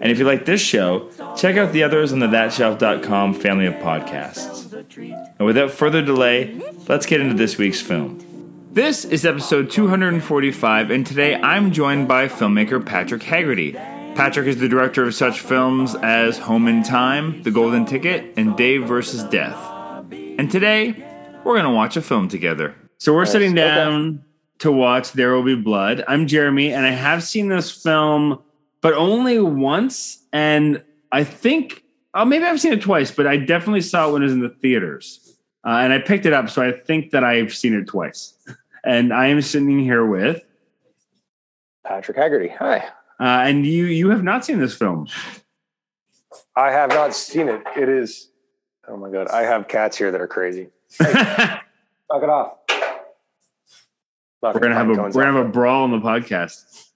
And if you like this show, check out the others on the thatshelf.com family of podcasts. And without further delay, let's get into this week's film. This is episode 245, and today I'm joined by filmmaker Patrick Haggerty. Patrick is the director of such films as Home in Time, The Golden Ticket, and Dave vs. Death. And today, we're going to watch a film together. So we're sitting down to watch There Will Be Blood. I'm Jeremy, and I have seen this film, but only once. And I think, oh, maybe I've seen it twice, but I definitely saw it when it was in the theaters. Uh, and I picked it up, so I think that I've seen it twice. and I am sitting here with, Patrick Haggerty. Hi. uh, and you you have not seen this film. I have not seen it. It is. Oh my god! I have cats here that are crazy. Knock it off. we're gonna have a we're gonna have a brawl on the podcast.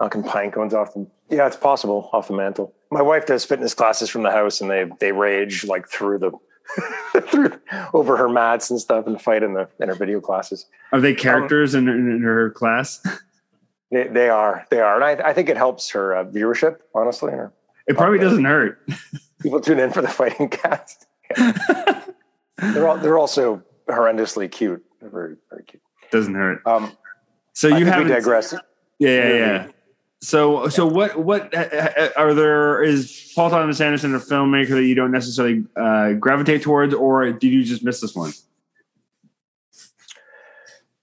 Knocking pine cones off them. Yeah, it's possible off the mantle. My wife does fitness classes from the house, and they they rage like through the through over her mats and stuff, and fight in the in her video classes. Are they characters in, in her class? They, they are they are, and I, I think it helps her uh, viewership. Honestly, or It probably doesn't hurt. people tune in for the fighting cats. they're all, they're also horrendously cute. They're very very cute. Doesn't hurt. Um, So you have digress. Yeah, yeah, yeah. So, so what? What uh, are there? Is Paul Thomas Anderson a filmmaker that you don't necessarily uh, gravitate towards, or did you just miss this one?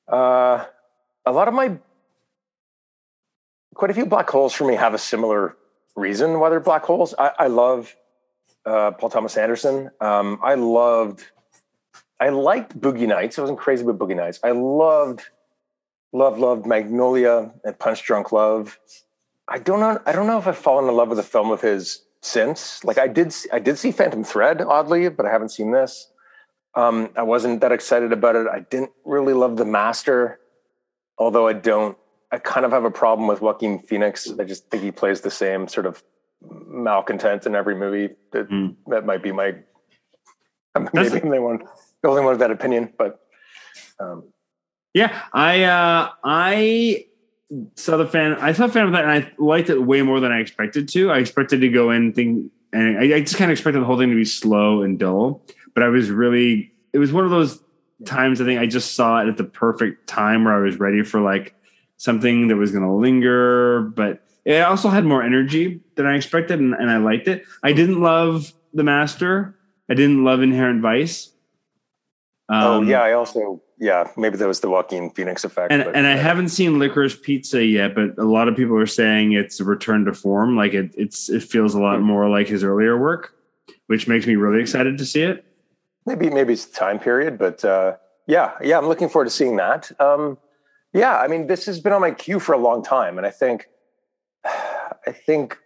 Uh, a lot of my, quite a few black holes for me have a similar reason why they're black holes. I, I love uh, Paul Thomas Anderson. Um, I loved, I liked Boogie Nights. I wasn't crazy about Boogie Nights. I loved, loved, loved Magnolia and Punch Drunk Love. I don't know. I don't know if I've fallen in love with a film of his since. Like I did, see, I did see Phantom Thread, oddly, but I haven't seen this. Um, I wasn't that excited about it. I didn't really love The Master, although I don't. I kind of have a problem with Joaquin Phoenix. I just think he plays the same sort of malcontent in every movie. That Mm. that might be my That's- maybe I'm the one, the only one with that opinion. But um, Yeah, I uh, I saw the fan. I saw of that, and I liked it way more than I expected to. I expected to go in think, and I, I just kind of expected the whole thing to be slow and dull. But I was really. It was one of those times. I think I just saw it at the perfect time where I was ready for like something that was going to linger, but it also had more energy than I expected, and, and I liked it. I didn't love The Master. I didn't love Inherent Vice. Oh Um, yeah, I also yeah maybe that was the Joaquin Phoenix effect. and but, and I uh, haven't seen Licorice Pizza yet, but a lot of people are saying it's a return to form. Like it, it's it feels a lot more like his earlier work, which makes me really excited to see it. maybe maybe it's the time period, but uh, yeah, yeah, I'm looking forward to seeing that. Um, yeah, I mean, this has been on my queue for a long time, and I think, I think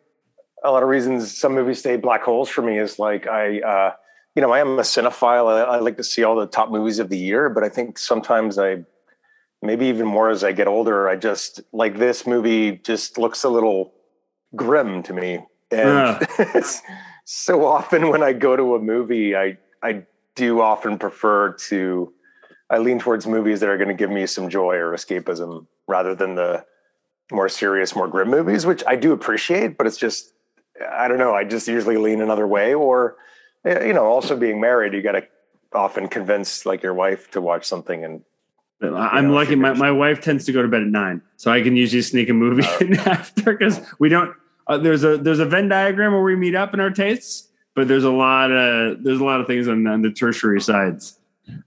a lot of reasons some movies stay black holes for me is like I, uh, you know, I am a cinephile. I, I like to see all the top movies of the year, but I think sometimes I, maybe even more as I get older, I just like this movie just looks a little grim to me, and so often when I go to a movie, I I do often prefer to I lean towards movies that are going to give me some joy or escapism rather than the more serious, more grim movies, which I do appreciate, but it's just I don't know. I just usually lean another way, or you know, also being married, you got to often convince like your wife to watch something and I'm know, lucky. My, my wife tends to go to bed at nine, so I can usually sneak a movie Oh. in after because we don't. Uh, there's a there's a Venn diagram where we meet up in our tastes, but there's a lot of there's a lot of things on, on the tertiary sides.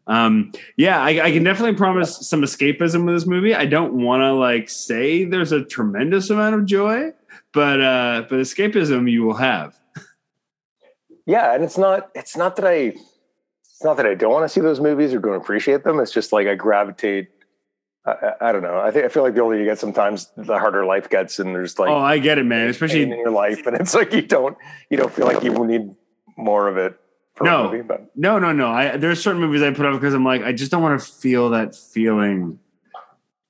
Um, yeah, I, I can definitely promise some escapism with this movie. I don't want to like say there's a tremendous amount of joy, but uh, but escapism you will have. Yeah, and it's not it's not that I it's not that I don't want to see those movies or don't appreciate them. It's just like I gravitate. I, I, don't know. I think I feel like the older you get, sometimes the harder life gets, and there's like oh, I get it, man. Especially in your life, and it's like you don't you don't feel like you need more of it. For No. a movie, but No, no, no. I there's certain movies I put up because I'm like, I just don't want to feel that feeling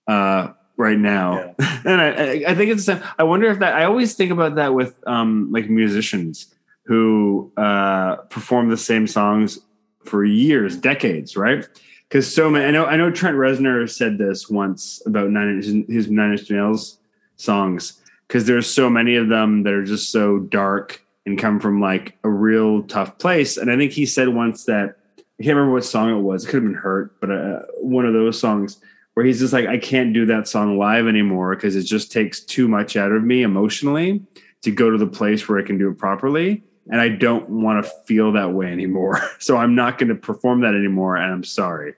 uh right now. and I, I I think it's the same. I wonder if that I always think about that with um like musicians who uh perform the same songs for years, decades, right? Because so many I know I know Trent Reznor said this once about nine his, his nine inch nails songs because there's so many of them that are just so dark and come from like a real tough place. And I think he said once that I can't remember what song it was. It could have been Hurt, but uh, one of those songs where he's just like, I can't do that song live anymore because it just takes too much out of me emotionally to go to the place where I can do it properly. And I don't want to feel that way anymore. So I'm not going to perform that anymore. And I'm sorry.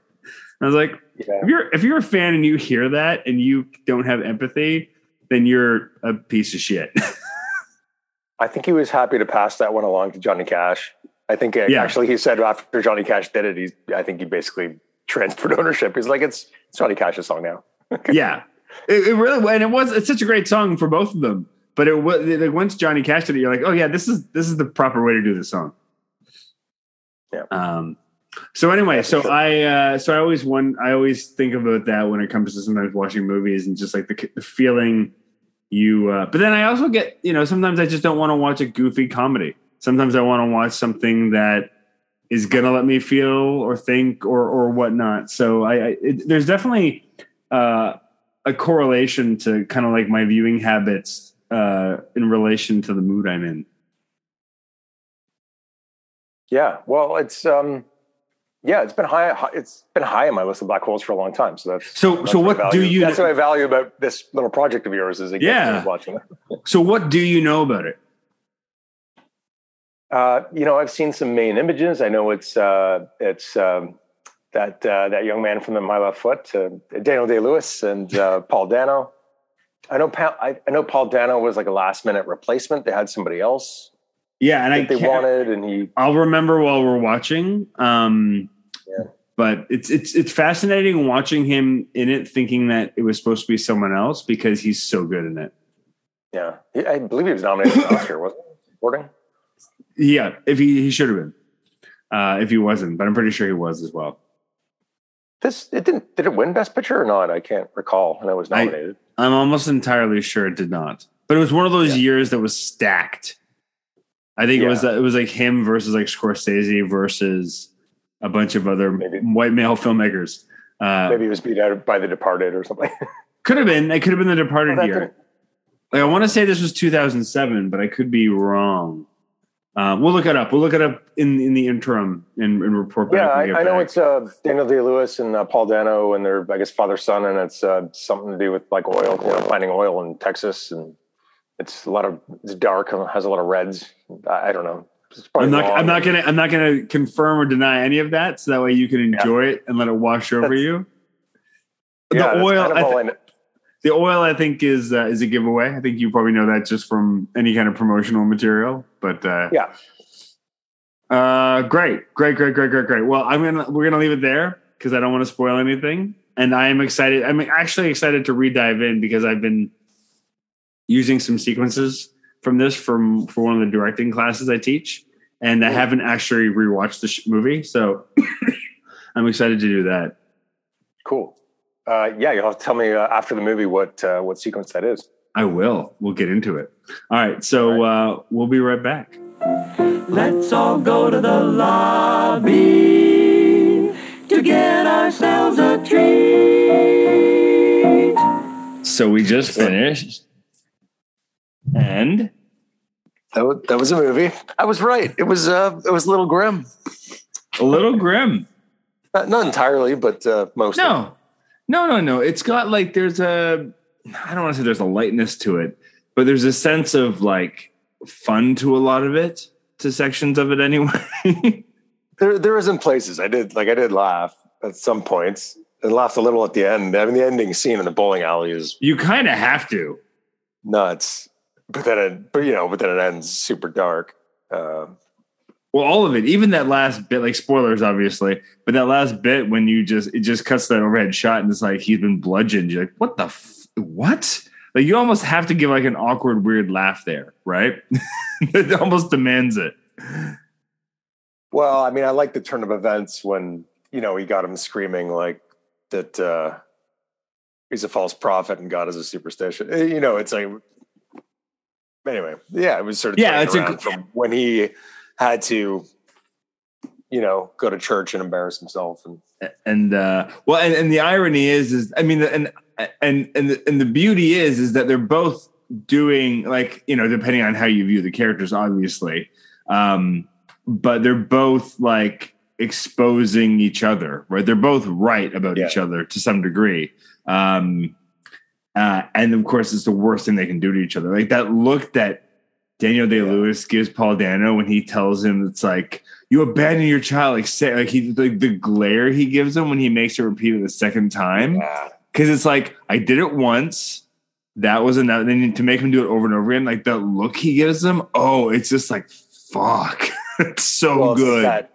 I was like, yeah. if you're if you're a fan and you hear that and you don't have empathy, then you're a piece of shit. I think he was happy to pass that one along to Johnny Cash. I think uh, Yeah. actually he said after Johnny Cash did it, he I think he basically transferred ownership. He's like, it's it's Johnny Cash's song now. yeah, it, it really and it was it's such a great song for both of them. But it was like once Johnny Cash did it, you're like, oh yeah, this is this is the proper way to do the song. Yeah. Um. So anyway, so I uh, so I always one I always think about that when it comes to sometimes watching movies and just like the, the feeling you. Uh, but then I also get you know sometimes I just don't want to watch a goofy comedy. Sometimes I want to watch something that is gonna let me feel or think or or whatnot. So I, I it, there's definitely uh, a correlation to kind of like my viewing habits uh, in relation to the mood I'm in. Yeah. Well, it's um yeah, it's been high. hi- It's been high on my list of black holes for a long time. So that's So- that's so what do you- That's what I value about this little project of yours. Is Yeah. watching it. So what do you know about it? Uh, you know, I've seen some main images. I know it's uh, it's um, that uh, that young man from the My Left Foot, uh, Daniel Day Lewis, and uh, Paul Dano. I know pa- I, I know Paul Dano was like a last minute replacement. They had somebody else Yeah, and I they wanted, and he I'll remember while we're watching. Um, Yeah. But it's it's it's fascinating watching him in it, thinking that it was supposed to be someone else because he's so good in it. yeah, I believe he was nominated for an Oscar, wasn't he? Supporting? Yeah, if he he should have been, uh, if he wasn't, but I'm pretty sure he was as well. This it didn't did it win Best Picture or not? I can't recall. And I was I- nominated. I'm almost entirely sure it did not, but it was one of those Yeah. years that was stacked. I think it was it was like him versus like Scorsese versus a bunch of other Maybe. white male filmmakers. Uh, Maybe he was beat out by The Departed or something. Could have been. It could have been the Departed That year. Like I want to say this was 2007, but I could be wrong. Uh, we'll look it up. We'll look it up in in the interim and, and report back. yeah, I, I know it's uh, Daniel Day Lewis and uh, Paul Dano and their I guess father son, and it's uh, something to do with like oil, you know, finding oil in Texas, and it's a lot of it's dark and has a lot of reds. I, I don't know. I'm not. wrong. I'm not gonna. I'm not gonna confirm or deny any of that, so that way you can enjoy it and let it wash over That's- you. Yeah, the oil. kind of I all thi- I know. The oil, I think, is uh, is a giveaway. I think you probably know that just from any kind of promotional material. But uh, Yeah. uh, great, great, great, great, great, great. Well, I'm gonna we're gonna leave it there because I don't want to spoil anything, and I am excited. I'm actually excited to re-dive in because I've been using some sequences from this from for one of the directing classes I teach, and I haven't actually rewatched the sh- movie, so I'm excited to do that. Cool. Uh, yeah, you'll have to tell me uh, after the movie what uh, what sequence that is. I will. We'll get into it. All right. So Uh, we'll be right back. Let's all go to the lobby to get ourselves a treat. So we just finished. And That was, that was a movie. I was right. It was uh, it was a little grim. a little grim. Not, not entirely, but uh, mostly. No, no, no, no. It's got like there's a. I don't want to say there's a lightness to it, but there's a sense of like fun to a lot of it, to sections of it anyway. there there isn't places. I did like I did laugh at some points and laughed a little at the end. I mean, the ending scene in the bowling alley is You kind of have to. nuts. But then it, but you know, but then it ends super dark. Uh, Well, all of it, even that last bit, like spoilers, obviously, but that last bit when you just it just cuts that overhead shot and it's like he's been bludgeoned. You're like, what the f- what? Like you almost have to give like an awkward, weird laugh there, right? it almost demands it. well, I mean, I like the turn of events when you know he got him screaming like that. uh He's a false prophet and God is a superstition. Eh, You know, it's like anyway. Yeah, it was sort of Yeah, it's a from when he had to, you know, go to church and embarrass himself and and uh well and, and the irony is is i mean and and and the, and the beauty is is that they're both doing like you know depending on how you view the characters obviously um but they're both like exposing each other right? They're both right about each other to some degree um uh and of course it's the worst thing they can do to each other. Like that look that Daniel Day Lewis gives Paul Dano when he tells him it's like you abandon your child, like say like he like the glare he gives him when he makes it repeat it the second time. yeah, Because it's like I did it once, that was enough. Then to make him do it over and over again, like the look he gives him, oh, it's just like fuck, it's so Well, it's good. That,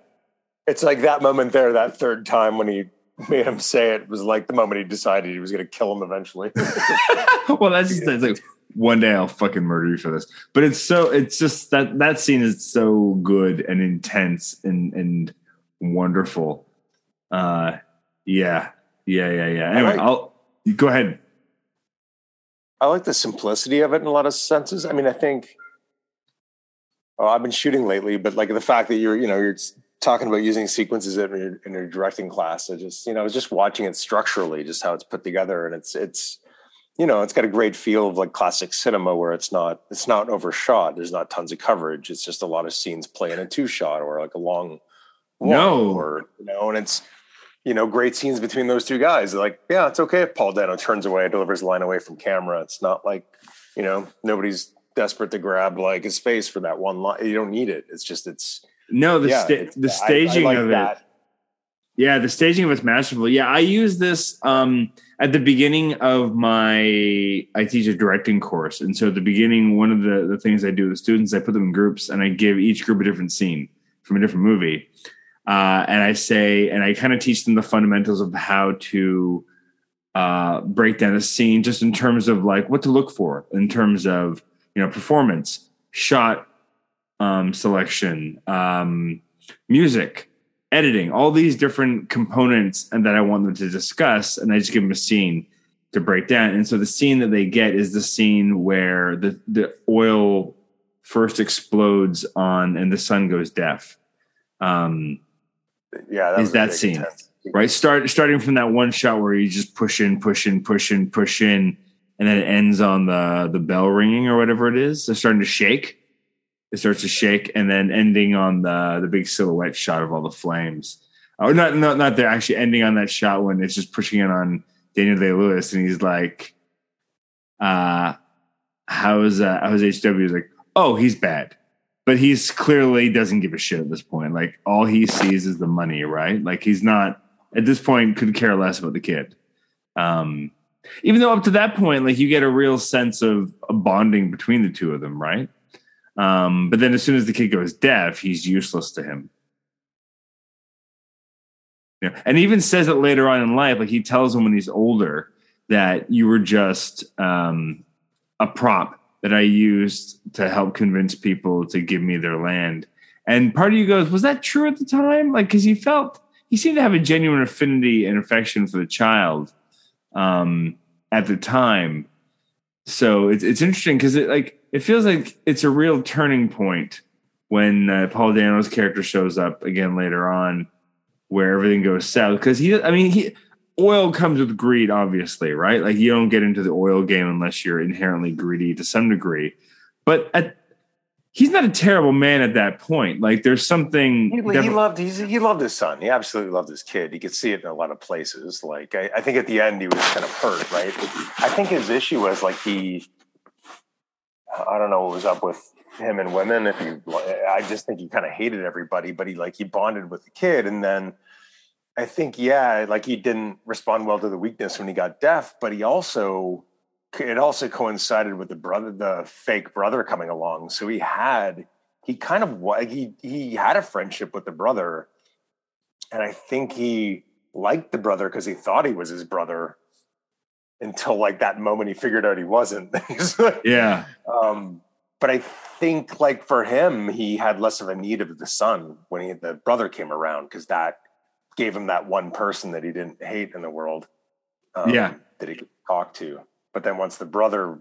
it's like that moment there, that third time when he made him say it was like the moment he decided he was going to kill him eventually. well, that's just it's like one day I'll fucking murder you for this. But it's so it's just that that scene is so good and intense and and wonderful. Uh yeah. Yeah, yeah, yeah. Anyway, like- I'll go ahead. I like the simplicity of it in a lot of senses. I mean, I think oh, I've been shooting lately, but like the fact that you're, you know, you're talking about using sequences in your, in your directing class. I just, you know, I was just watching it structurally, just how it's put together, and it's, it's, you know, it's got a great feel of like classic cinema where it's not, it's not overshot. There's not tons of coverage. It's just a lot of scenes play in a two shot or like a long, No. or you know, and it's you know, great scenes between those two guys. They're like, yeah, it's okay if Paul Dano turns away, delivers line away from camera. It's not like, you know, nobody's desperate to grab like his face for that one line. You don't need it. It's just it's No, the yeah, sta- the I- I staging like of it. Yeah, the staging of it's masterful. Yeah, I use this um, at the beginning of my I teach a directing course, and so at the beginning, one of the the things I do with students, I put them in groups, and I give each group a different scene from a different movie, uh, and I say, and I kind of teach them the fundamentals of how to uh, break down a scene, just in terms of like what to look for, in terms of you know performance, shot um, selection, um, music editing, all these different components and that I want them to discuss. And I just give them a scene to break down. And so the scene that they get is the scene where the, the oil first explodes on and the son goes deaf. Um, Yeah, that is that scene, intense- right? Start starting from that one shot where you just push in, push in, push in, push in, and then it ends on the the bell ringing or whatever it is. They're starting to shake. It starts to shake, and then ending on the the big silhouette shot of all the flames. Oh, not not not they're actually ending on that shot when it's just pushing in on Daniel Day Lewis, and he's like, uh, how's uh, how's HW? He's like, oh, he's bad but he's clearly doesn't give a shit at this point. Like all he sees is the money, right? Like he's not at this point could care less about the kid. Um, even though up to that point, like you get a real sense of a bonding between the two of them, right? Um, but then as soon as the kid goes deaf, he's useless to him. Yeah. And even says it later on in life, like he tells him when he's older that you were just um, a prop that I used to help convince people to give me their land. And part of you goes, was that true at the time? Like, because he felt he seemed to have a genuine affinity and affection for the child um, at the time. So it's it's interesting because it like it feels like it's a real turning point when uh, Paul Dano's character shows up again later on, where everything goes south. Because he, I mean, he oil comes with greed, obviously, right? Like you don't get into the oil game unless you're inherently greedy to some degree. But at, he's not a terrible man at that point. Like there's something. He, he loved he's, he loved his son. He absolutely loved his kid. You could see it in a lot of places. Like I, I think at the end he was kind of hurt, right? I think his issue was like he I don't know what was up with him and women. If you, I just think he kind of hated everybody, but he like he bonded with the kid, and then I think yeah, like he didn't respond well to the weakness when he got deaf, but he also it also coincided with the brother, the fake brother coming along. So he had he kind of he he had a friendship with the brother, and I think he liked the brother because he thought he was his brother until like that moment he figured out he wasn't. Yeah. um, but I think like for him, he had less of a need of the son when he the brother came around because that gave him that one person that he didn't hate in the world. um, Yeah. that he could talk to. But then once the brother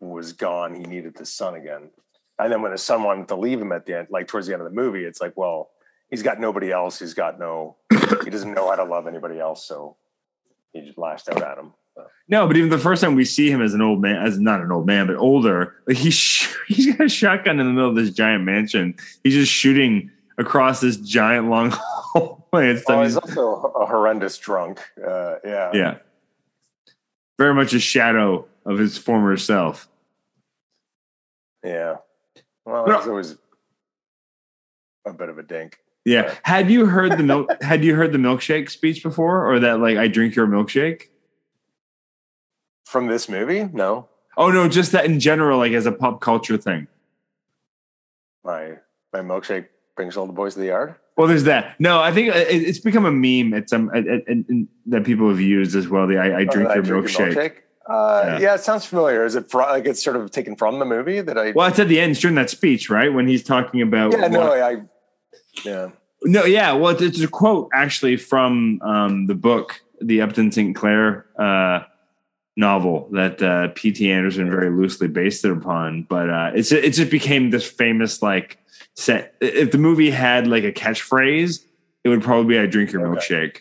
was gone, he needed the son again. And then when his son wanted to leave him at the end, like towards the end of the movie, it's like, well, he's got nobody else. He's got no, he doesn't know how to love anybody else. So he just lashed out at him. No, but even the first time we see him as an old man, as not an old man, but older, like he's sh- he's got a shotgun in the middle of this giant mansion. He's just shooting across this giant long hallway stuff. Oh, He's- he's also a horrendous drunk. Uh, yeah. yeah, very much a shadow of his former self. Yeah. Well, But- he's always a bit of a dink. Yeah. Had you heard the milk? had you heard the milkshake speech before, or that like I drink your milkshake? From this movie? No. Oh no, just that in general, like as a pop culture thing. My my milkshake brings all the boys to the yard. Well, there's that. No, I think it's become a meme. Um it- it- that people have used as well. The I, I drink Oh, your I milkshake. Uh, Yeah. yeah. it sounds familiar. Is it fr- like it's sort of taken from the movie that I? Well, it's at the end it's during that speech, right? When he's talking about yeah, no, what- I. Yeah. No, yeah. Well, it's, it's a quote actually from um, the book, the Upton Sinclair uh, novel that uh, P.T. Anderson very loosely based it upon. But uh, it's it just became this famous like set. If the movie had like a catchphrase, it would probably be "I drink your Okay. milkshake."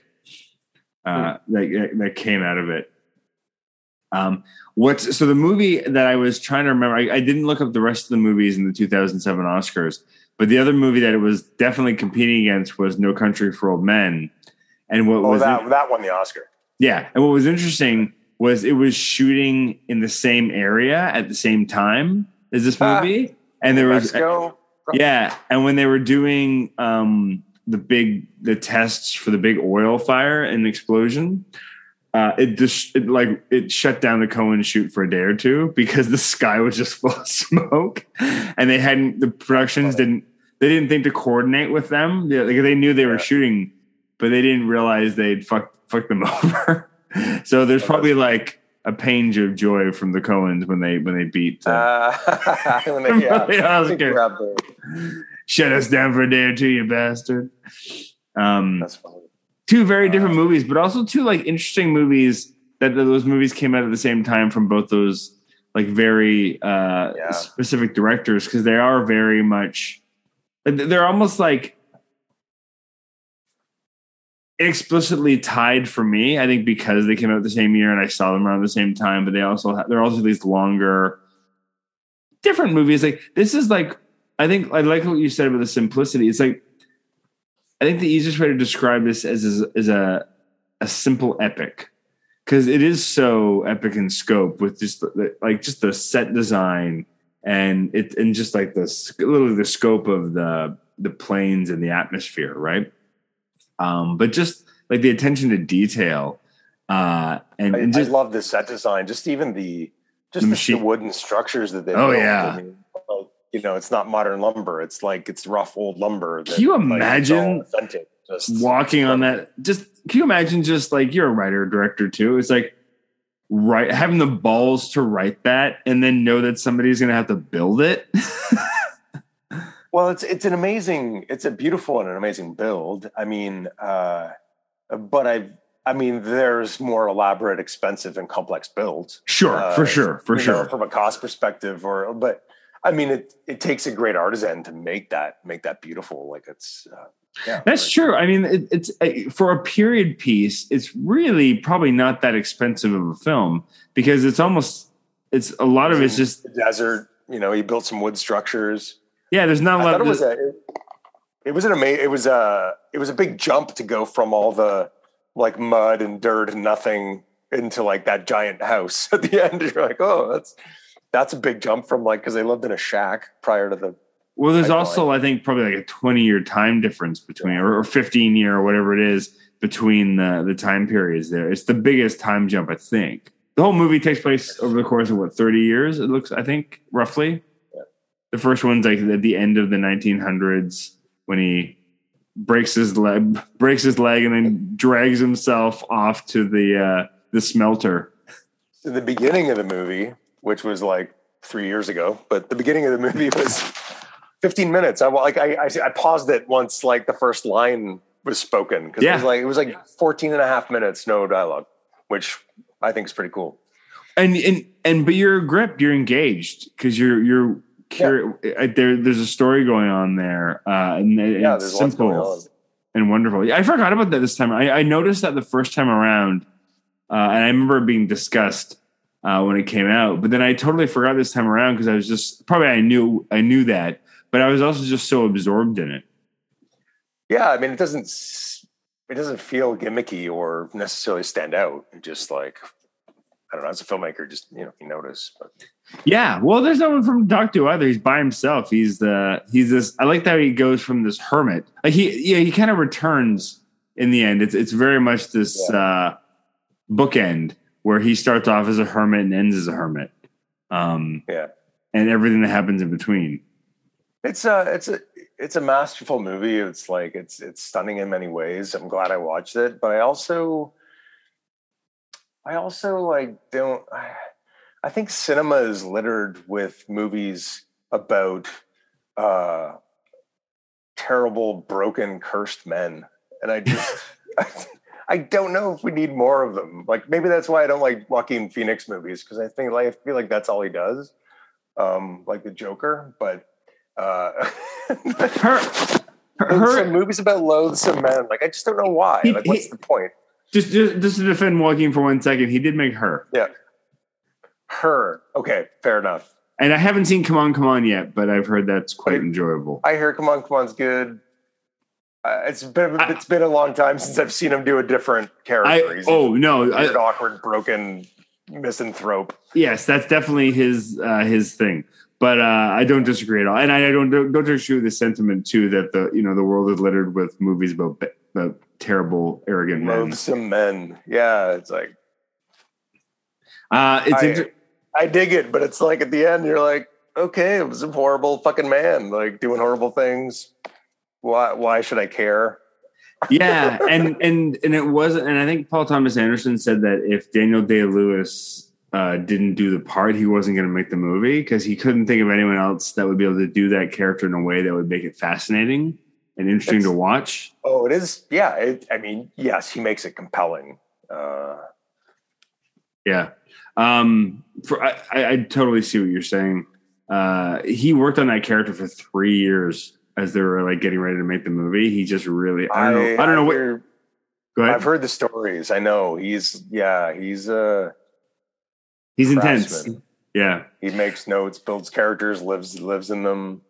Uh, that that came out of it. Um, what's so the movie that I was trying to remember? I, I didn't look up the rest of the movies in the 2007 Oscars, but the other movie that it was definitely competing against was No Country for Old Men. And what Oh, was that that won the Oscar. yeah, and what was interesting was it was shooting in the same area at the same time as this Ah. movie, and there was yeah, and when they were doing um, the big the tests for the big oil fire and explosion, uh, it just it, like it shut down the Coen shoot for a day or two because the sky was just full of smoke, and they hadn't the productions didn't they didn't think to coordinate with them. They, like, they knew they were Yeah. shooting, but they didn't realize they'd fucked fucked them over. so there's Oh, probably like a pinch of joy from the Coens when they when they beat. Uh, Uh, when they, yeah, the I think Oscar. we're out there. shut us down for a day or two, you bastard. Um, That's funny. two very different movies, but also two like interesting movies that that those movies came out at the same time from both those like very uh, Yeah. specific directors because they are very much they're almost like explicitly tied for me. I think because they came out the same year and I saw them around the same time, but they also have, they're also these longer, different movies. Like this is like I think I like what you said about the simplicity. It's like I think the easiest way to describe this as is, is a a simple epic because it is so epic in scope with just the, like just the set design and it and just like the literally the scope of the the planes and the atmosphere, right? Um, but just like the attention to detail, uh, and, I, and just I love the set design. Just even the just The the, wooden structures that they. Oh, built. yeah. I mean, like, you know, it's not modern lumber. It's like it's rough old lumber. that, Can you like, imagine authentic? Just walking on that just can you imagine just like you're a writer director too it's like right having the balls to write that and then know that somebody's gonna have to build it Well, it's it's an amazing, it's a beautiful and an amazing build. I mean, uh, but I, I mean, there's more elaborate, expensive, and complex builds. sure uh, for sure for sure know, from a cost perspective, or but I mean, it it takes a great artisan to make that make that beautiful. Like it's uh, yeah, that's true i mean it, it's uh, for a period piece it's really probably not that expensive of a film because it's almost it's a lot of it's just the desert. You know, he built some wood structures. Yeah there's not a lot it was a it was an amazing it was a it was a big jump to go from all the like mud and dirt and nothing into like that giant house at the end. You're like, oh, that's that's a big jump from like because they lived in a shack prior to the. Well, there's Pipeline. also, I think, probably like a 20 year time difference between, or, or 15 year, or whatever it is, between the the time periods. There, it's the biggest time jump, I think. The whole movie takes place over the course of what 30 years. It looks, I think, roughly. The first one's like at the end of the 1900s when he breaks his leg, breaks his leg, and then drags himself off to the uh, the smelter. The beginning of the movie, which was like three years ago, but the beginning of the movie was 15 minutes. I like I I, I paused it once like the first line was spoken because it Yeah. was like it was like 14 and a half minutes, no dialogue, which I think is pretty cool. and and and but you're gripped you're engaged because you're you're curious there there's a story going on there uh and Yeah, it's there's lots going on. simple and wonderful Yeah, i forgot about that this time i, I noticed that the first time around uh and i remember it being discussed uh when it came out but then i totally forgot this time around because i was just probably i knew i knew that but i was also just so absorbed in it Yeah, I mean it doesn't it doesn't feel gimmicky or necessarily stand out. Just like I don't know, as a filmmaker, just you know, you notice. But Yeah, well, there's no one from Doc to either. He's by himself. He's the he's this. I like how he goes from this hermit. Like he yeah he kind of returns in the end. It's it's very much this uh, bookend where he starts off as a hermit and ends as a hermit. Um, Yeah. and everything that happens in between. It's a it's a it's a masterful movie. It's like it's it's stunning in many ways. I'm glad I watched it, but I also I also like don't I, I think cinema is littered with movies about uh terrible broken cursed men and I just I don't know if we need more of them. Like maybe that's why I don't like Joaquin Phoenix movies because I think like I feel like that's all he does. Um like the Joker, but uh her, her, her movies about loathsome men. Like I just don't know why. He- like what's he- the point? Just, just just to defend Joaquin for one second, he did make her, Yeah. Her. Okay, fair enough. and I haven't seen Come On Come On yet, but I've heard that's quite Wait. enjoyable. I hear Come On, Come On's good. Uh, it's been I- it's been a long time since I've seen him do a different character. I oh no, I, weird, awkward, broken misanthrope. Yes, that's definitely his uh, his thing. But uh, I don't disagree at all, and I don't don't disagree with the sentiment too that the you know the world is littered with movies about about terrible, arrogant men. Loathsome men. Yeah, it's like Uh, it's I- inter- I dig it, but it's like at the end you're like, okay, it was a horrible fucking man, like doing horrible things. Why why should I care? yeah, and and and it wasn't. And I think Paul Thomas Anderson said that if Daniel Day Lewis uh, didn't do the part, he wasn't going to make the movie because he couldn't think of anyone else that would be able to do that character in a way that would make it fascinating and interesting It's- to watch. Oh, it is. Yeah. It, I mean, yes, he makes it compelling. Uh, Yeah. Um, for I, I, I totally see what you're saying. Uh, he worked on that character for three years as they were like getting ready to make the movie. He just really, I don't know, I don't know what. hear- Go ahead. I've heard the stories. I know he's. Yeah, he's. Uh, He's intense. Yeah, he makes notes, builds characters, lives lives in them.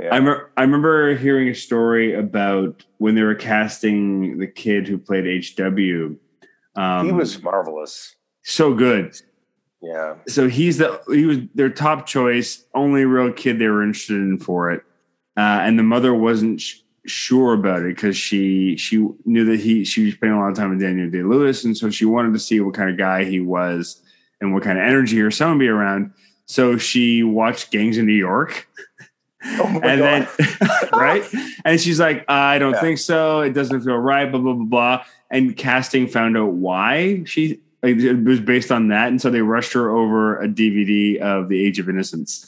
Yeah. I, rem- I remember hearing a story about when they were casting the kid who played HW. Um, he was marvelous. so good. Yeah. so he's the he was their top choice, only real kid they were interested in for it, uh, and the mother wasn't sh- sure about it because she she knew that he she was spending a lot of time with Daniel Day Lewis, and so she wanted to see what kind of guy he was and what kind of energy her son would be around. So she watched Gangs in New York, Oh and God. then right, and she's like, I don't Yeah. think so. It doesn't feel right. Blah blah blah blah. And casting found out why she like, it was based on that, and so they rushed her over a DVD of The Age of Innocence.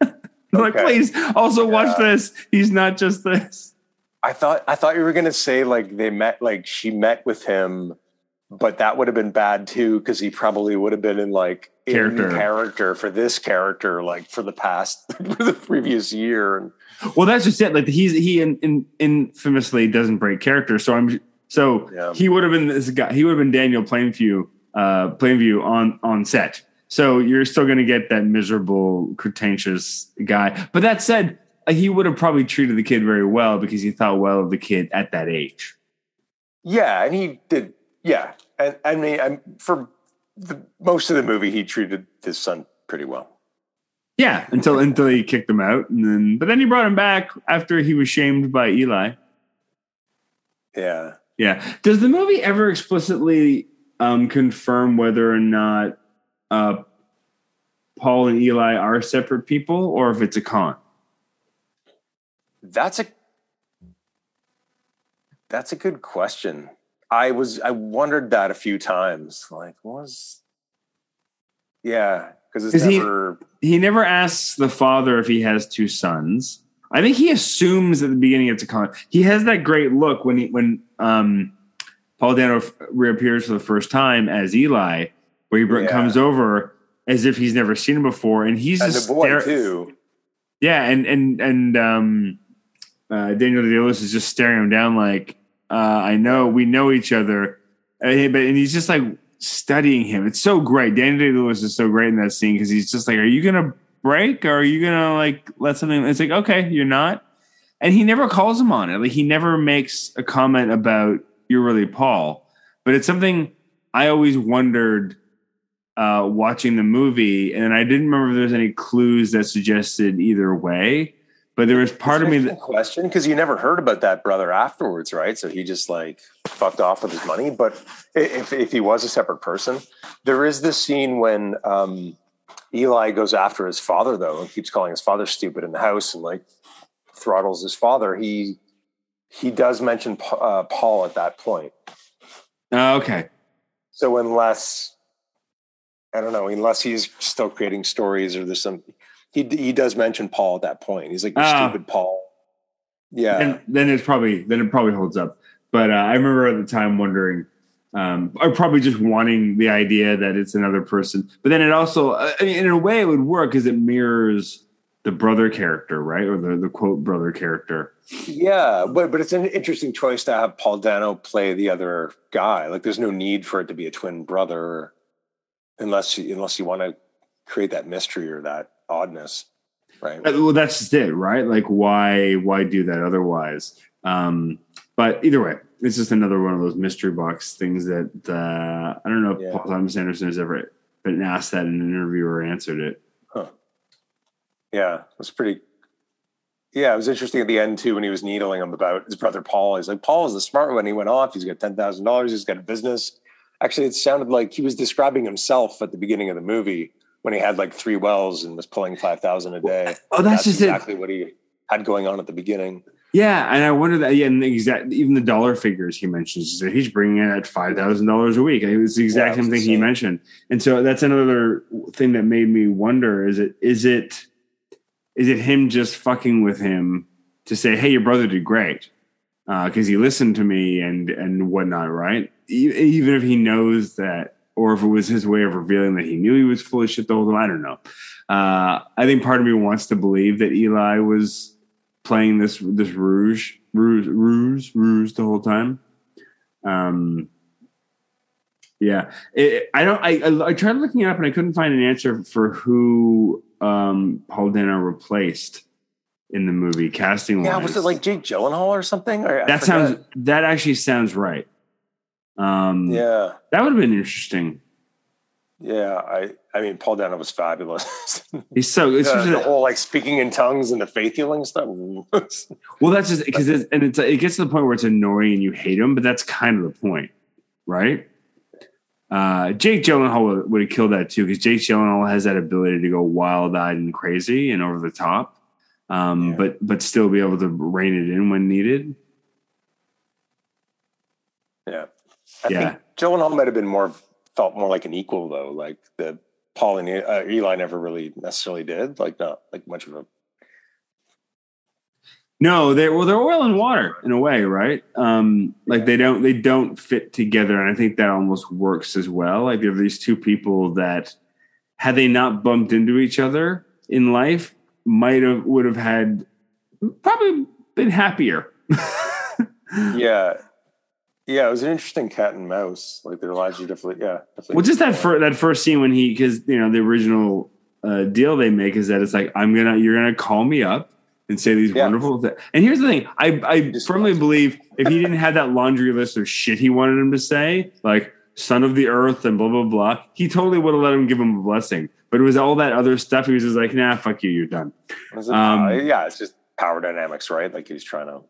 like, please also watch this. He's not just this. I thought I thought you were gonna say like they met like she met with him, but that would have been bad too because he probably would have been in like in Character. character for this character like for the past for the previous year and Well, that's just it. Like he's he in, in, infamously doesn't break character. So I'm so Yeah. he would have been this guy. He would have been Daniel Plainview, uh, Plainview on on set. So you're still going to get that miserable, pretentious guy. But that said, uh, he would have probably treated the kid very well because he thought well of the kid at that age. yeah, and he did yeah, and I mean I'm for the most of the movie he treated his son pretty well. Yeah, until until he kicked him out, and then but then he brought him back after he was shamed by Eli. Yeah. Yeah. Does the movie ever explicitly um, confirm whether or not uh, Paul and Eli are separate people, or if it's a con? That's a that's a good question. I was I wondered that a few times. Like, was yeah, because it's Is he- never He never asks the father if he has two sons. I think he assumes at the beginning it's a con. He has that great look when he when um, Paul Dano f- reappears for the first time as Eli, where he br- Yeah. comes over as if he's never seen him before, and he's and just the boy stare- too. Yeah, and and and um, uh, Daniel Day Lewis is just staring him down like, uh, I know we know each other, and, but and he's just like studying him. It's so great. Danny Day Lewis is so great in that scene because he's just like, are you gonna break or are you gonna like let something? It's like okay, you're not, and he never calls him on it. Like he never makes a comment about you're really Paul, but it's something I always wondered uh, watching the movie, and I didn't remember if there was any clues that suggested either way. But there was part of me that question because you never heard about that brother afterwards, right? So he just like fucked off with his money. But if if he was a separate person, there is this scene when um, Eli goes after his father though and keeps calling his father stupid in the house and like throttles his father. He he does mention uh, Paul at that point. Oh, okay. So unless I don't know, unless he's still creating stories or there's some, he he does mention Paul at that point. He's like, "You Ah. stupid Paul." Yeah, And then it's probably then it probably holds up. But uh, I remember at the time wondering, um, or probably just wanting the idea that it's another person. But then it also, I mean, in a way, it would work because it mirrors the brother character, right, or the the quote brother character. yeah, but but it's an interesting choice to have Paul Dano play the other guy. Like, there's no need for it to be a twin brother, unless you, unless you want to create that mystery or that oddness, right? Uh, Well, that's just it, right? Like, why why do that otherwise? Um, but either way, it's just another one of those mystery box things that uh, I don't know if Yeah. Paul Thomas Anderson has ever been asked that in an interview or answered it. huh. Yeah, it was pretty. Yeah, it was interesting at the end too when he was needling him about his brother Paul. He's like, Paul is the smart one. He went off. He's got ten thousand dollars. He's got a business. Actually, it sounded like he was describing himself at the beginning of the movie when he had like three wells and was pulling five thousand a day. Oh, that's, just it. exactly what he had going on at the beginning. Yeah, and I wonder that. Yeah, and the exact even the dollar figures he mentions that he's bringing in at five thousand dollars a week. It's the exact Yeah, same thing he mentioned, and so that's another thing that made me wonder: is it is it is it him just fucking with him to say, "Hey, your brother did great," uh, because he listened to me and and whatnot, right? E- Even if he knows that, or if it was his way of revealing that he knew he was full of shit the whole time, I don't know. Uh, I think part of me wants to believe that Eli was playing this this rouge ruse ruse ruse the whole time. Um, yeah, it, I don't. I, I I tried looking it up and I couldn't find an answer for who um, Paul Dano replaced in the movie casting. Yeah, was it like Jake Gyllenhaal or something? Or, that? Sounds that actually sounds right. Um, Yeah, that would have been interesting. yeah. I I mean, Paul Dano was fabulous. He's so it's Uh, just the whole like speaking in tongues and the faith healing stuff. Well, that's just because it's, and it's it gets to the point where it's annoying and you hate him, but that's kind of the point, right? Uh, Jake Gyllenhaal would, would have killed that too because Jake Gyllenhaal has that ability to go wild-eyed and crazy and over the top, um, Yeah. but but still be able to rein it in when needed. Yeah. I Yeah. think Gyllenhaal might have been more felt more like an equal though. Like the Paul and uh, Eli never really necessarily did. Like not like much of a No, they well they're oil and water in a way, right? Um, like they don't they don't fit together, and I think that almost works as well. Like have these two people that had they not bumped into each other in life, might have would have had probably been happier. yeah. Yeah, it was an interesting cat and mouse. Like their lives are definitely yeah. Definitely Well, just that first that first scene when he because you know the original uh, deal they make is that it's like I'm gonna you're gonna call me up and say these Yeah. wonderful things. And here's the thing: I I Just- firmly believe if he didn't have that laundry list of shit he wanted him to say, like son of the earth and blah blah blah, he totally would have let him give him a blessing. But it was all that other stuff. He was just like, nah, fuck you, you're done. Um, yeah, it's just power dynamics, right? Like he's trying to.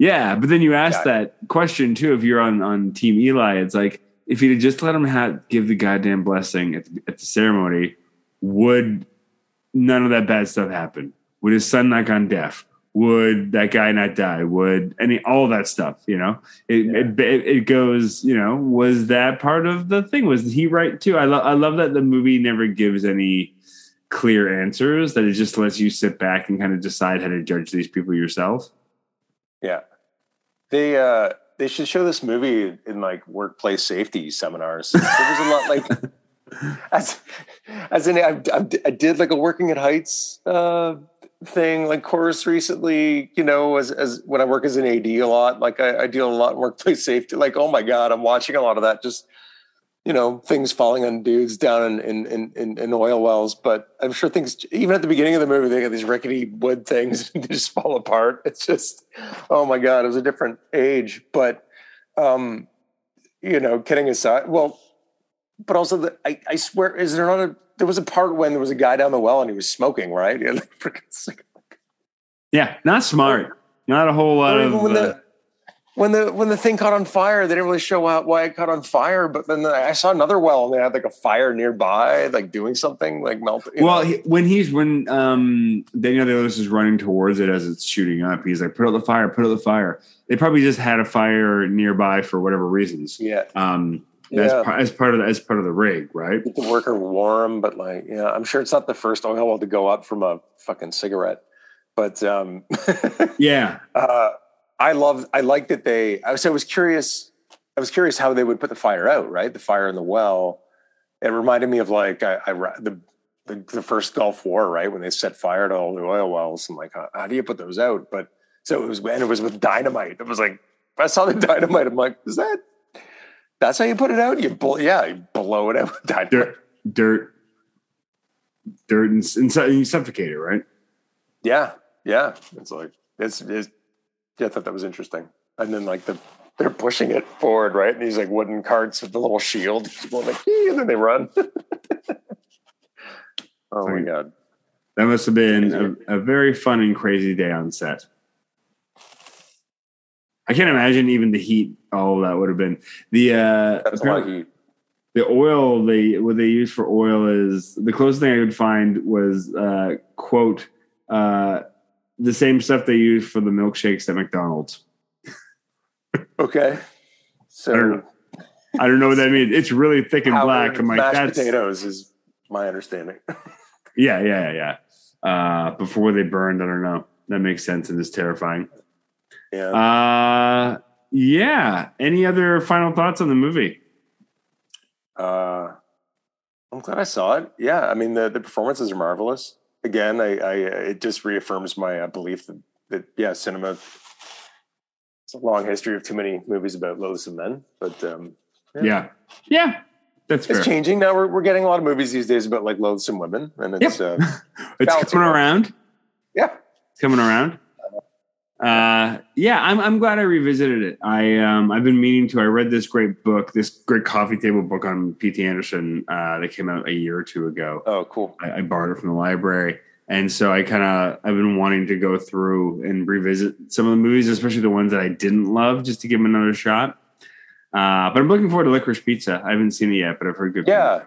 Yeah, but then you ask Yeah. that question too. If you're on on Team Eli, it's like if he'd just let him have, give the goddamn blessing at the, at the ceremony, would none of that bad stuff happen? Would his son not gone deaf? Would that guy not die? Would any all that stuff? You know, it, it, it it goes. You know, was that part of the thing? Was he right too? I love I love that the movie never gives any clear answers. That it just lets you sit back and kind of decide how to judge these people yourself. Yeah, they uh they should show this movie in like workplace safety seminars. There was a lot like as as in I, I, did like a working at heights uh thing like course recently. You know, as as when I work as an AD a lot, like I, I deal a lot in workplace safety. Like oh my god, I'm watching a lot of that just. You know, things falling on dudes down in, in in in oil wells, but I'm sure things even at the beginning of the movie they got these rickety wood things and they just fall apart. It's just oh my god, it was a different age. But um, you know, kidding aside, well, but also the, I, I swear, is there not a there was a part when there was a guy down the well and he was smoking, right? Yeah, like, for God's sake. Yeah, not smart. Not a whole lot of. when uh, the when the when the thing caught on fire, they didn't really show out why it caught on fire. But then I saw another well and they had like a fire nearby, like doing something, like melting. well, he, when he's when um, Daniel Day Lewis is running towards it as it's shooting up, he's like, "Put out the fire! Put out the fire!" They probably just had a fire nearby for whatever reasons. yeah, Um, as, Yeah. as part of the, as part of the rig, right? keep the worker warm, but like, yeah, I'm sure it's not the first oil well to go up from a fucking cigarette. But um, Yeah, uh, I love, I like that they. I was, I was curious. I was curious how they would put the fire out. Right, the fire in the well. It reminded me of like I, I the, the the first Gulf War, right, when they set fire to all the oil wells. and like, how, how do you put those out? But so it was when it was with dynamite. It was like I saw the dynamite. I'm like, is that? That's how you put it out? You blow, yeah, you blow it out with dynamite. dirt, dirt, dirt, and, and, and you suffocate it, right? Yeah, yeah. It's like it's, it's yeah, I thought that was interesting. And then like the they're pushing it forward, right? And these like wooden carts with the little shield, like, and then they run. oh my god! That must have been a, a very fun and crazy day on set. I can't imagine even the heat. All that would have been the uh, That's a lot of apparently- heat. the oil they what they use for oil is the closest thing I could find was uh, quote uh, the same stuff they use for the milkshakes at McDonald's. Okay, so I don't know. I don't know what that means. It's really thick and black. I'm like mashed that's potatoes is my understanding. yeah yeah yeah. yeah. Uh, before they burned, I don't know. That makes sense and is terrifying. yeah. Uh, yeah. Any other final thoughts on the movie? Uh, I'm glad I saw it. Yeah, I mean the the performances are marvelous. Again, I, I it just reaffirms my uh, belief that that yeah, cinema. It's a long history of too many movies about loathsome men, but um, Yeah. Yeah, yeah, that's fair. it's changing now. We're we're getting a lot of movies these days about like loathsome women, and it's uh, It's coming around. yeah, It's coming around. Uh, yeah, I'm I'm glad I revisited it. I um I've been meaning to. I read this great book, this great coffee table book on P.T. Anderson uh, that came out a year or two ago. oh cool. I, I borrowed it from the library, and so I kind of I've been wanting to go through and revisit some of the movies, especially the ones that I didn't love, just to give them another shot. Uh, but I'm looking forward to Licorice Pizza. I haven't seen it yet, but I've heard good. Yeah,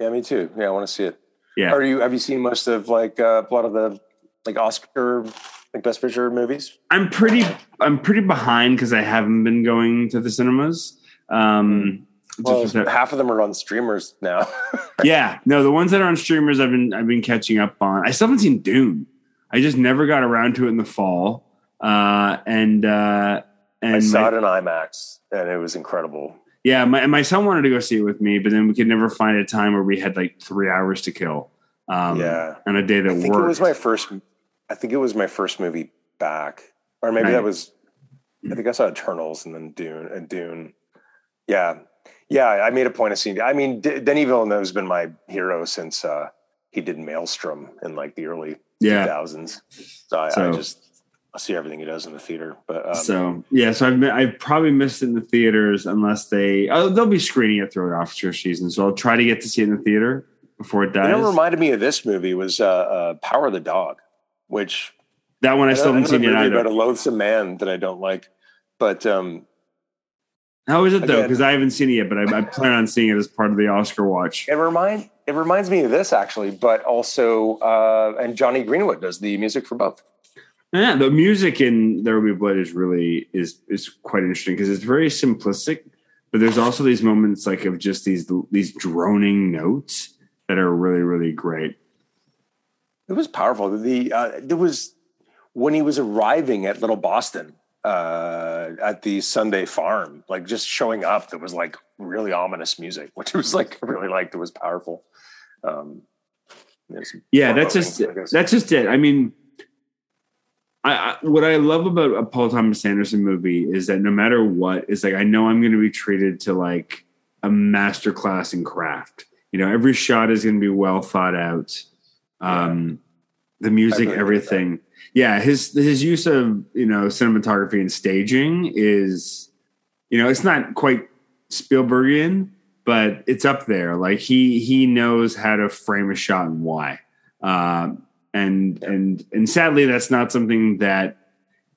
yeah, me too. Yeah, I want to see it. yeah. Are you? Have you seen most of like uh, a lot of the like Oscar like Best Picture movies? I'm pretty I'm pretty behind because I haven't been going to the cinemas. Um, just Well, half of them are on streamers now. yeah, no, the ones that are on streamers, I've been I've been catching up on. I still haven't seen Dune. I just never got around to it in the fall. Uh, and uh, and I saw my- it in IMAX, and it was incredible. yeah, my my son wanted to go see it with me, but then we could never find a time where we had like three hours to kill. Um, Yeah. on a day that I think worked. it was my first. I think it was my first movie back, or maybe Right. that was. I think I saw Eternals and then Dune and Dune. Yeah, yeah. I made a point of seeing. I mean, D- Denis Villeneuve has been my hero since uh, he did Maelstrom in like the early Yeah. 2000s. So I, I just I'll see everything he does in the theater. But um, so yeah, so I've I've probably missed it in the theaters unless they oh, they'll be screening it throughout Oscar season. So I'll try to get to see it in the theater before it dies. you know, reminded me of this movie was uh, uh, Power of the Dog, which that one I still haven't seen yet either. about a loathsome man that I don't like. But um, How is it though? Because I haven't seen it yet, but I, I plan on seeing it as part of the Oscar watch. it remind it reminds me of this actually, but also uh, and Jonny Greenwood does the music for both. Yeah, the music in There Will Be Blood is really is is quite interesting because it's very simplistic, but there's also these moments like of just these these droning notes that are really really great. It was powerful. The uh, there was when he was arriving at Little Boston uh, at the Sunday Farm, like just showing up. There was like really ominous music, which was like I really liked. It was powerful. Um, Yeah, that's just things, that's just it. I mean, I, I what I love about a Paul Thomas Anderson movie is that no matter what, is like I know I'm going to be treated to like a masterclass in craft. You know, every shot is going to be well thought out. Um, the music, really agree with that. everything. Yeah, his his use of you know cinematography and staging is, you know, it's not quite Spielbergian, but it's up there. Like he he knows how to frame a shot and why. Um, and and and sadly, that's not something that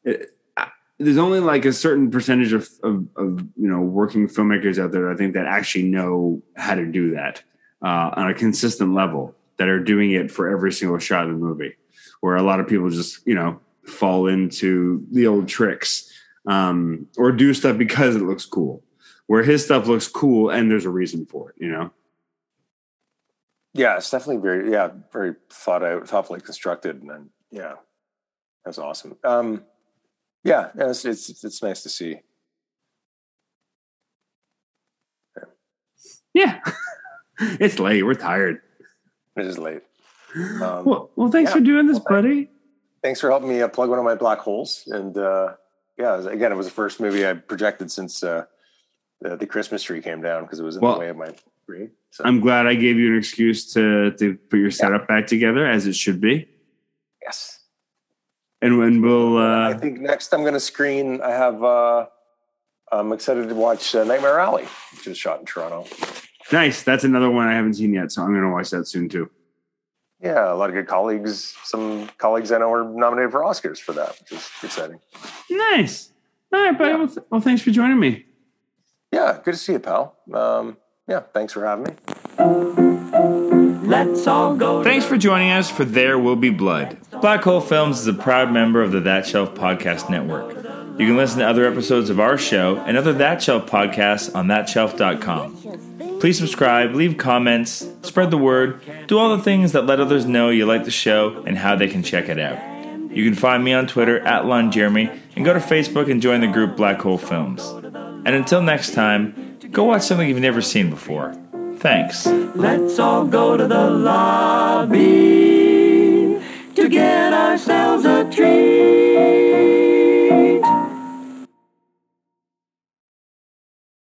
uh, there's only like a certain percentage of, of of you know working filmmakers out there. I think that actually know how to do that uh, on a consistent level. That are doing it for every single shot in the movie. Where a lot of people just you know fall into the old tricks um, or do stuff because it looks cool. Where his stuff looks cool and there's a reason for it. You know. yeah, it's definitely very yeah very thought out, thoughtfully constructed, and then yeah, that's awesome. Um, yeah, it's, it's it's nice to see. Yeah. it's late. We're tired. It is late. Um, Well, well thanks yeah. for doing this, Well, buddy. thanks for helping me uh, plug one of my black holes. And uh, yeah, again, it was the first movie I projected since uh, the, the Christmas tree came down because it was in Well, the way of my screen. So I'm glad I gave you an excuse to to put your setup back together as it should be. yes, And when we'll I uh think next I'm going to screen. I have. Uh, I'm excited to watch uh, Nightmare Alley, which was shot in Toronto. Nice. That's another one I haven't seen yet, so I'm gonna watch that soon too. Yeah, a lot of good colleagues. Some colleagues I know were nominated for Oscars for that, which is exciting. Nice. All right, buddy. Yeah. Well, th- well, thanks for joining me. Yeah, good to see you, pal. Um, yeah, thanks for having me. Let's all go. Thanks for joining us for There Will Be Blood. Black Hole Films is a proud member of the That Shelf Podcast Network. You can listen to other episodes of our show and other That Shelf podcasts on thatshelf.com. Please subscribe, leave comments, spread the word, do all the things that let others know you like the show and how they can check it out. You can find me on Twitter at LonJeremy and go to Facebook and join the group Black Hole Films. And until next time, go watch something you've never seen before. Thanks. Let's all go to the lobby to get ourselves a treat.